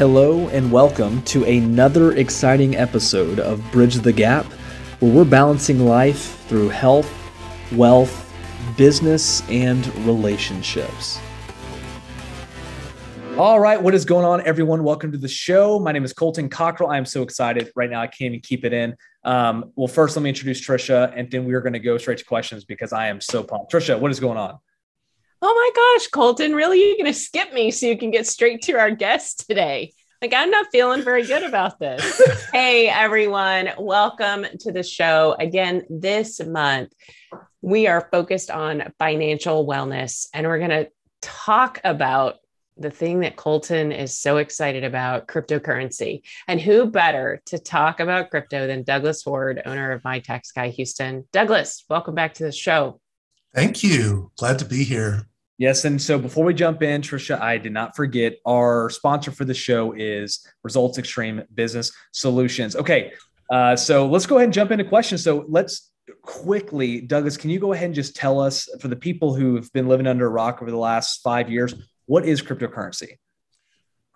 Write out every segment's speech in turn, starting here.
Hello, and welcome to another exciting episode of Bridge the Gap, where we're balancing life through health, wealth, business, and relationships. All right, what is going on, everyone? Welcome to the show. My name is Colton Cockrell. I am so excited right now. I can't even keep it in. Um, well, first, let me introduce Trisha, and then we are going to go straight to questions because I am so pumped. Trisha, what is going on? Oh my gosh, Colton, really? You're going to skip me so you can get straight to our guest today. Like, I'm not feeling very good about this. hey, everyone, welcome to the show. Again, this month, we are focused on financial wellness, and we're going to talk about the thing that Colton is so excited about cryptocurrency. And who better to talk about crypto than Douglas Ward, owner of My Tax Guy Houston? Douglas, welcome back to the show. Thank you. Glad to be here. Yes. And so before we jump in, Trisha, I did not forget our sponsor for the show is Results Extreme Business Solutions. Okay. Uh, so let's go ahead and jump into questions. So let's quickly, Douglas, can you go ahead and just tell us for the people who have been living under a rock over the last five years, what is cryptocurrency?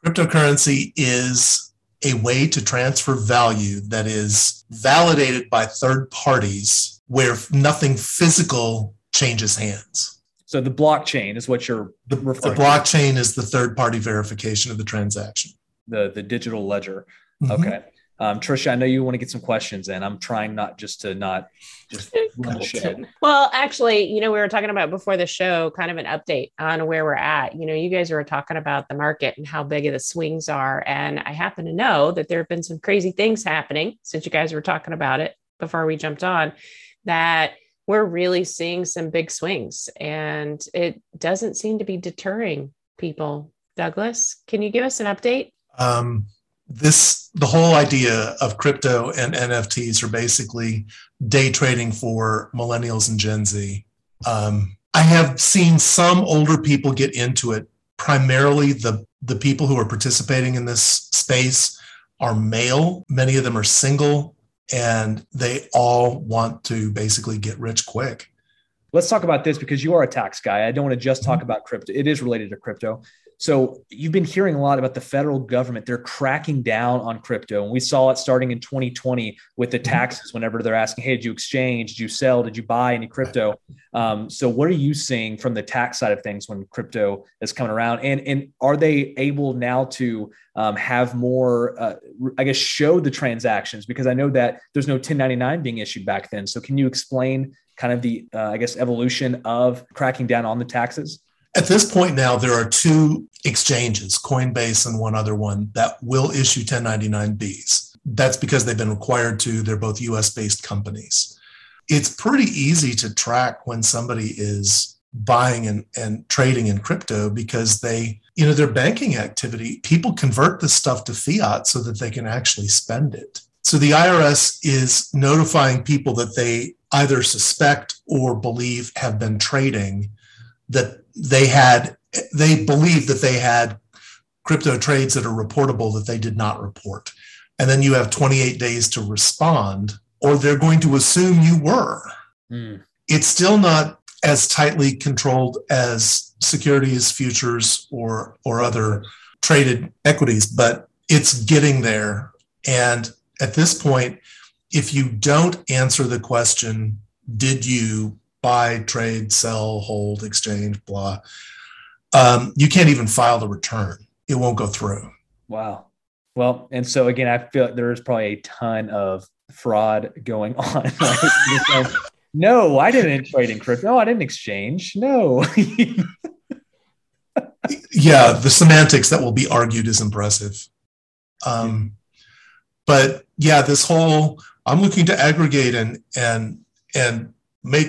Cryptocurrency is a way to transfer value that is validated by third parties where nothing physical changes hands. So the blockchain is what you're the, the blockchain to. is the third party verification of the transaction. The the digital ledger. Mm-hmm. Okay. Um, Trisha, I know you want to get some questions in. I'm trying not just to not just run the show. Well, actually, you know, we were talking about before the show, kind of an update on where we're at. You know, you guys were talking about the market and how big of the swings are. And I happen to know that there have been some crazy things happening since you guys were talking about it before we jumped on that we're really seeing some big swings and it doesn't seem to be deterring people. Douglas, can you give us an update? Um, this the whole idea of crypto and NFTs are basically day trading for millennials and Gen Z. Um, I have seen some older people get into it. Primarily, the the people who are participating in this space are male. Many of them are single and they all want to basically get rich quick. Let's talk about this because you are a tax guy. I don't want to just talk mm-hmm. about crypto. It is related to crypto. So you've been hearing a lot about the federal government. They're cracking down on crypto. And we saw it starting in 2020 with the mm-hmm. taxes whenever they're asking, hey, did you exchange? Did you sell? Did you buy any crypto? Um, so what are you seeing from the tax side of things when crypto is coming around? And, and are they able now to um, have more, uh, I guess, show the transactions? Because I know that there's no 1099 being issued back then. So can you explain kind of the, uh, I guess, evolution of cracking down on the taxes? At this point now, there are two exchanges, Coinbase and one other one, that will issue 1099Bs. That's because they've been required to. They're both US based companies. It's pretty easy to track when somebody is buying and, and trading in crypto because they, you know, their banking activity, people convert this stuff to fiat so that they can actually spend it. So the IRS is notifying people that they either suspect or believe have been trading that they had they believe that they had crypto trades that are reportable that they did not report. And then you have 28 days to respond or they're going to assume you were. Mm. it's still not as tightly controlled as securities futures or or other traded equities but it's getting there. And at this point if you don't answer the question did you buy, trade, sell, hold, exchange, blah. Um, you can't even file the return. It won't go through. Wow. Well, and so again, I feel like there is probably a ton of fraud going on. Right? no, I didn't trade in crypto. No, I didn't exchange. No. yeah, the semantics that will be argued is impressive. Um, but yeah, this whole I'm looking to aggregate and and and make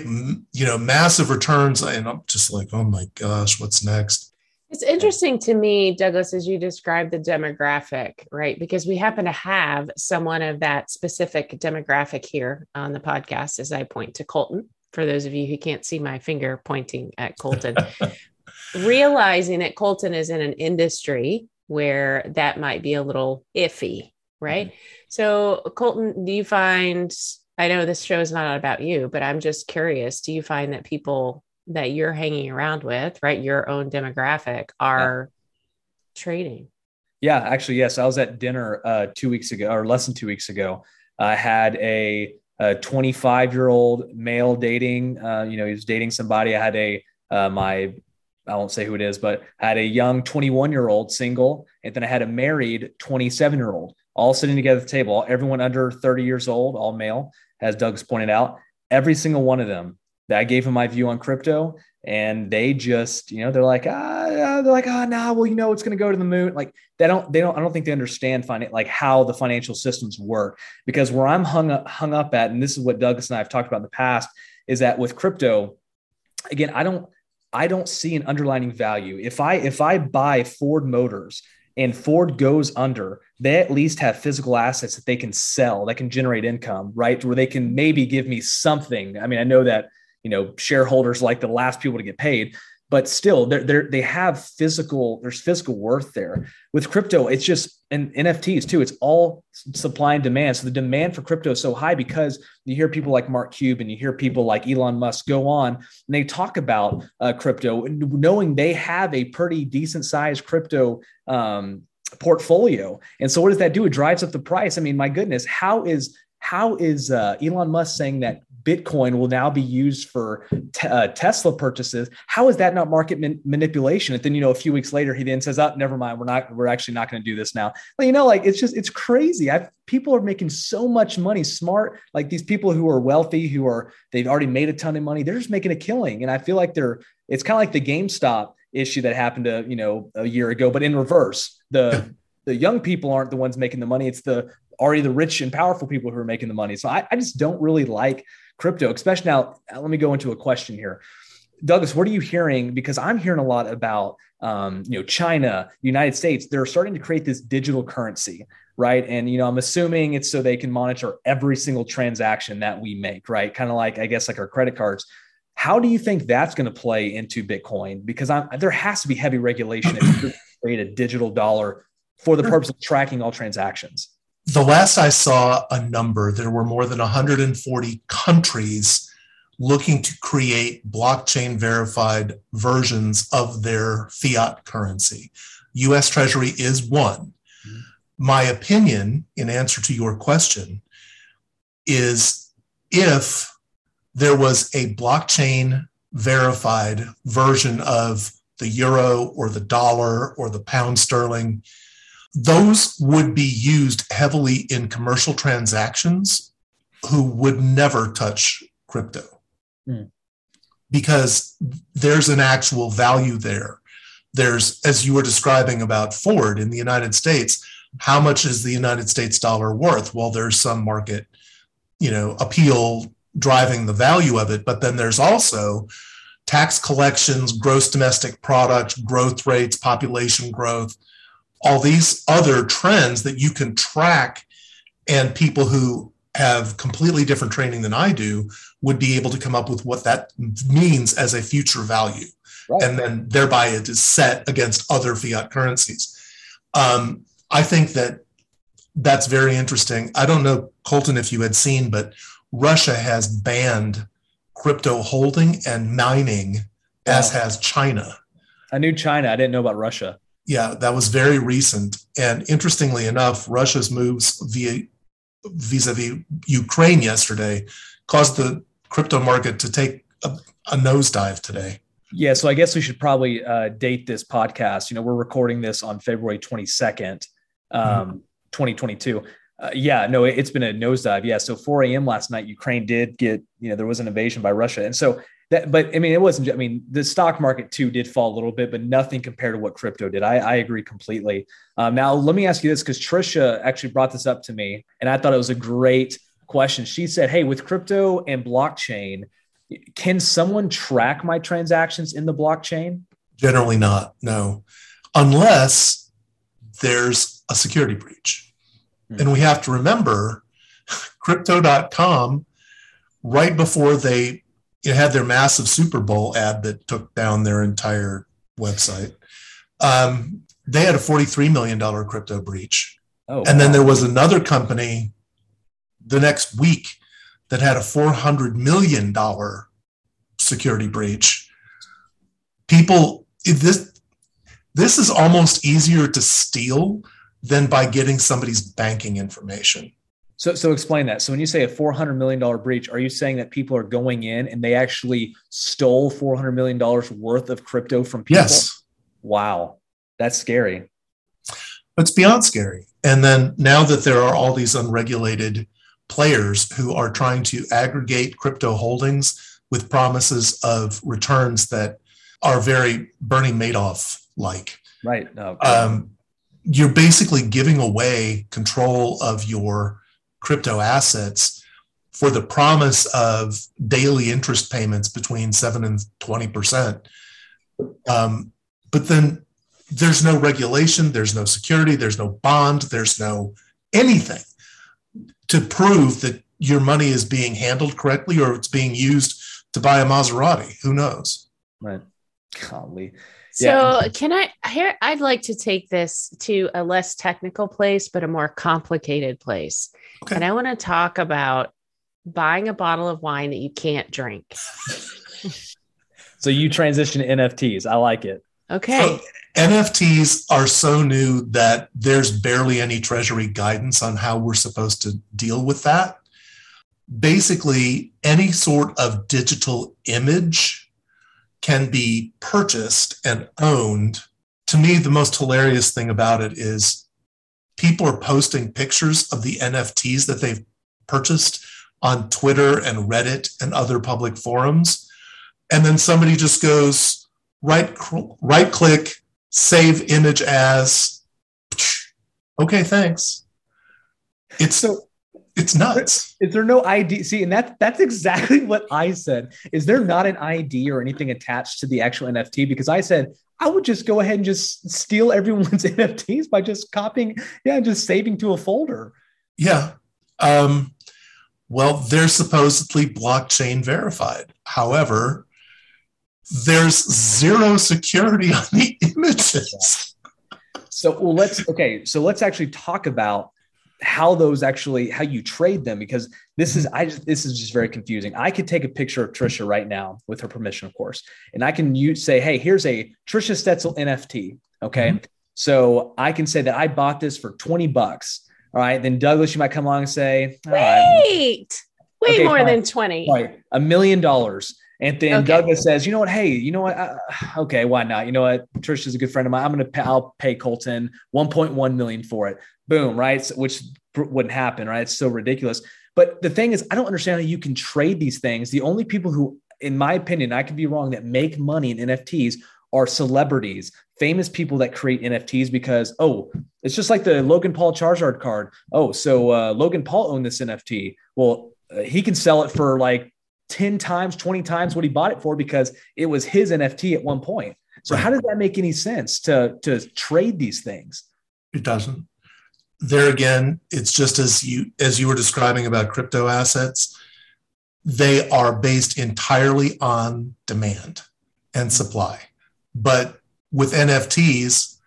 you know massive returns and i'm just like oh my gosh what's next? It's interesting to me douglas as you describe the demographic right? Because we happen to have someone of that specific demographic here on the podcast as i point to colton for those of you who can't see my finger pointing at colton. Realizing that colton is in an industry where that might be a little iffy right? Mm-hmm. so colton do you find I know this show is not about you, but I'm just curious. Do you find that people that you're hanging around with, right, your own demographic, are yeah. trading? Yeah, actually, yes. I was at dinner uh, two weeks ago, or less than two weeks ago. I had a, 25 year old male dating. Uh, you know, he was dating somebody. I had a uh, my I won't say who it is, but I had a young 21 year old single, and then I had a married 27 year old, all sitting together at the table. Everyone under 30 years old, all male, as Doug's pointed out. Every single one of them that I gave them my view on crypto, and they just you know they're like ah they're like ah nah well you know it's going to go to the moon like they don't they don't I don't think they understand fin- like how the financial systems work because where I'm hung up hung up at and this is what Douglas and I have talked about in the past is that with crypto again I don't I don't see an underlining value if I if I buy Ford Motors and Ford goes under, they at least have physical assets that they can sell that can generate income, right? Where they can maybe give me something. I mean, I know that you know shareholders like the last people to get paid but still they're, they're they have physical there's physical worth there. With crypto it's just and nfts too it's all supply and demand. So the demand for crypto is so high because you hear people like mark cuban and you hear people like elon musk go on and they talk about uh, crypto knowing they have a pretty decent sized crypto um, portfolio. And so what does that do? It drives up the price. I mean my goodness how is how is uh, Elon Musk saying that Bitcoin will now be used for te- uh, Tesla purchases. How is that not market man- manipulation? And then, you know, a few weeks later, he then says, "Oh, never mind. We're not. We're actually not going to do this now." Well, you know, like it's just it's crazy. i people are making so much money. Smart, like these people who are wealthy, who are they've already made a ton of money. They're just making a killing, and I feel like they're. It's kind of like the GameStop issue that happened a you know a year ago, but in reverse. The the young people aren't the ones making the money. It's the already the rich and powerful people who are making the money. So I, I just don't really like crypto, especially now. Let me go into a question here. Douglas, what are you hearing? Because I'm hearing a lot about, um, you know, China, United States. They're starting to create this digital currency, right? And you know, I'm assuming it's so they can monitor every single transaction that we make, right? Kind of like, I guess, like our credit cards. How do you think that's going to play into Bitcoin? Because I'm, there has to be heavy regulation if you create a digital dollar for the purpose of tracking all transactions the last I saw a number, there were more than 140 countries looking to create blockchain verified versions of their fiat currency. US Treasury is one. Mm-hmm. My opinion, in answer to your question, is if there was a blockchain verified version of the euro or the dollar or the pound sterling those would be used heavily in commercial transactions who would never touch crypto mm. because there's an actual value there. There's, as you were describing about Ford in the United States, how much is the United States dollar worth? Well, there's some market, you know, appeal driving the value of it, but then there's also tax collections, gross domestic product, growth rates, population growth all these other trends that you can track and people who have completely different training than I do would be able to come up with what that means as a future value. Right. And then thereby it is set against other fiat currencies. Um, I think that that's very interesting. I don't know, Colton, if you had seen, but Russia has banned crypto holding and mining, as has China. I knew China. I didn't know about Russia. Yeah, that was very recent. And interestingly enough, Russia's moves via vis-a-vis Ukraine yesterday caused the crypto market to take a, a nosedive today. Yeah, so I guess we should probably uh, date this podcast. You know, we're recording this on February 22nd, um, mm-hmm. 2022. Uh, yeah, no, it, has been a nosedive. Yeah, so 4 a.m. last night, Ukraine did get, you know, there was an invasion by Russia. And so that, but I mean, it wasn't. I mean, the stock market too did fall a little bit, but nothing compared to what crypto did. I, I agree completely. Um, now, let me ask you this because Trisha actually brought this up to me, and I thought it was a great question. She said, "Hey, with crypto and blockchain, can someone track my transactions in the blockchain?" Generally, not. No, unless there's a security breach, hmm. and we have to remember, Crypto.com, right before they you know, had their massive Super Bowl ad that took down their entire website. Um, they had a $43 million crypto breach. Oh, and wow. then there was another company the next week that had a $400 million security breach. People, this, this is almost easier to steal than by getting somebody's banking information. So, so explain that. So, when you say a four hundred million dollar breach, are you saying that people are going in and they actually stole four hundred million dollars worth of crypto from people? Yes. Wow, that's scary. It's beyond scary. And then now that there are all these unregulated players who are trying to aggregate crypto holdings with promises of returns that are very Bernie Madoff like. Right. No. Um, you're basically giving away control of your crypto assets for the promise of daily interest payments between 7 and 20%. Um, but then there's no regulation, there's no security, there's no bond, there's no anything to prove that your money is being handled correctly or it's being used to buy a Maserati. Who knows? Right. Golly. So yeah. can I here I'd like to take this to a less technical place, but a more complicated place. Okay. And I want to talk about buying a bottle of wine that you can't drink. so you transition to NFTs. I like it. Okay. So NFTs are so new that there's barely any treasury guidance on how we're supposed to deal with that. Basically, any sort of digital image can be purchased and owned. To me, the most hilarious thing about it is people are posting pictures of the NFTs that they've purchased on Twitter and Reddit and other public forums. And then somebody just goes right, right click, save image as. Okay, thanks. It's so it's nuts. Is there no ID? See, and that's that's exactly what I said. Is there not an ID or anything attached to the actual NFT? Because I said I would just go ahead and just steal everyone's NFTs by just copying, yeah, just saving to a folder. Yeah. Um, well, they're supposedly blockchain verified. However, there's zero security on the images. So well, let's okay. So let's actually talk about how those actually how you trade them because this is I just this is just very confusing. I could take a picture of Trisha right now with her permission, of course, and I can use say, hey, here's a Trisha Stetzel NFT. Okay. Mm-hmm. So I can say that I bought this for 20 bucks. All right. Then Douglas, you might come along and say, wait, right. way okay, more fine. than 20. Right. A million dollars. And then okay. Douglas says, you know what? Hey, you know what? Uh, okay, why not? You know what? Trish is a good friend of mine. I'm going to pay, I'll pay Colton 1.1 million for it. Boom. Right. So, which wouldn't happen. Right. It's so ridiculous. But the thing is, I don't understand how you can trade these things. The only people who, in my opinion, I could be wrong, that make money in NFTs are celebrities, famous people that create NFTs because, oh, it's just like the Logan Paul Charizard card. Oh, so uh, Logan Paul owned this NFT. Well, uh, he can sell it for like 10 times, 20 times what he bought it for because it was his NFT at one point. So right. how does that make any sense to to trade these things? It doesn't. There again, it's just as you as you were describing about crypto assets, they are based entirely on demand and supply. But with NFTs,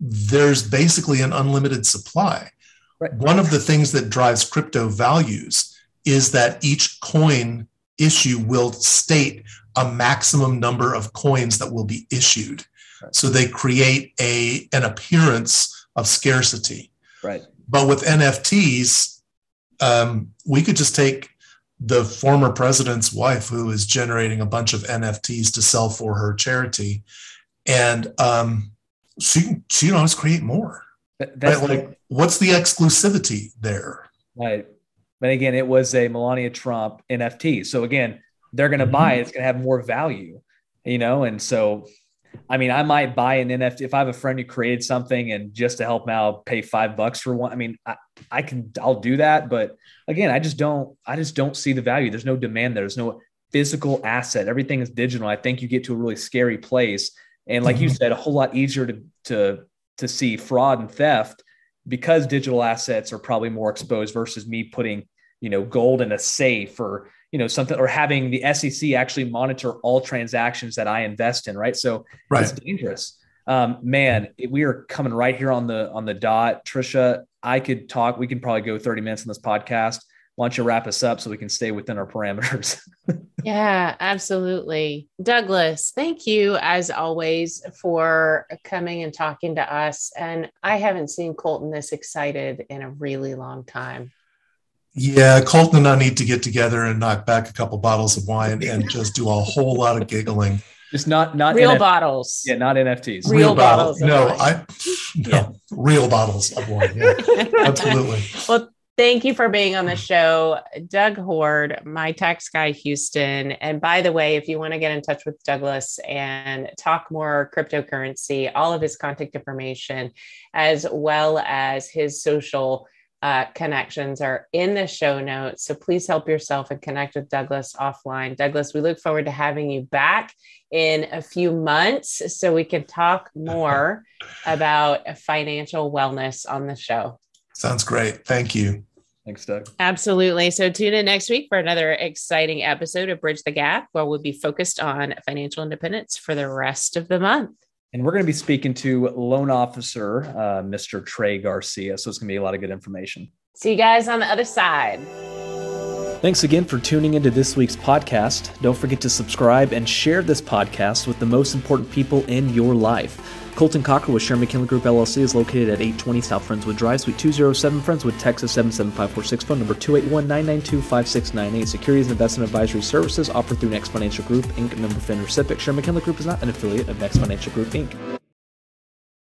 there's basically an unlimited supply. Right. One of the things that drives crypto values is that each coin issue will state a maximum number of coins that will be issued. Right. So they create a an appearance of scarcity. Right. But with NFTs, um, we could just take the former president's wife, who is generating a bunch of NFTs to sell for her charity, and um, she she can always create more. That's right? like, what's the exclusivity there? Right. But again, it was a Melania Trump NFT. So again, they're going to buy it. It's going to have more value, you know? And so, I mean, I might buy an NFT if I have a friend who created something and just to help them out, pay five bucks for one. I mean, I, I can, I'll do that. But again, I just don't, I just don't see the value. There's no demand there. There's no physical asset. Everything is digital. I think you get to a really scary place. And like mm-hmm. you said, a whole lot easier to, to, to see fraud and theft because digital assets are probably more exposed versus me putting you know gold in a safe or you know something or having the SEC actually monitor all transactions that I invest in right? So right. it's dangerous. Um, man we are coming right here on the on the dot. Trisha I could talk we can probably go 30 minutes on this podcast why don't you wrap us up so we can stay within our parameters? yeah, absolutely. Douglas, thank you as always for coming and talking to us. And I haven't seen Colton this excited in a really long time. Yeah, Colton and I need to get together and knock back a couple bottles of wine and just do a whole lot of giggling. Just not not real NF- bottles. Yeah, not NFTs. Real, real bottles. No, I no yeah. real bottles of wine. Yeah, absolutely. Well, thank you for being on the show, Doug Ward, my tax guy, Houston. And by the way, if you want to get in touch with Douglas and talk more cryptocurrency, all of his contact information, as well as his social uh, connections are in the show notes. So please help yourself and connect with Douglas offline. Douglas, we look forward to having you back in a few months so we can talk more about financial wellness on the show. Sounds great. Thank you. Thanks, Doug. Absolutely. So tune in next week for another exciting episode of Bridge the Gap, where we'll be focused on financial independence for the rest of the month. And we're going to be speaking to loan officer, uh, Mr. Trey Garcia. So it's going to be a lot of good information. See you guys on the other side. Thanks again for tuning into this week's podcast. Don't forget to subscribe and share this podcast with the most important people in your life. Colton Cockrell with Sherman McKinley Group LLC is located at 820 South Friendswood Drive, Suite 207, Friendswood, Texas 77546, phone number 281-992-5698. Securities and investment advisory services offered through Next Financial Group, Inc., member FINRA SIPC. Sherman McKinley Group is not an affiliate of Next Financial Group, Inc.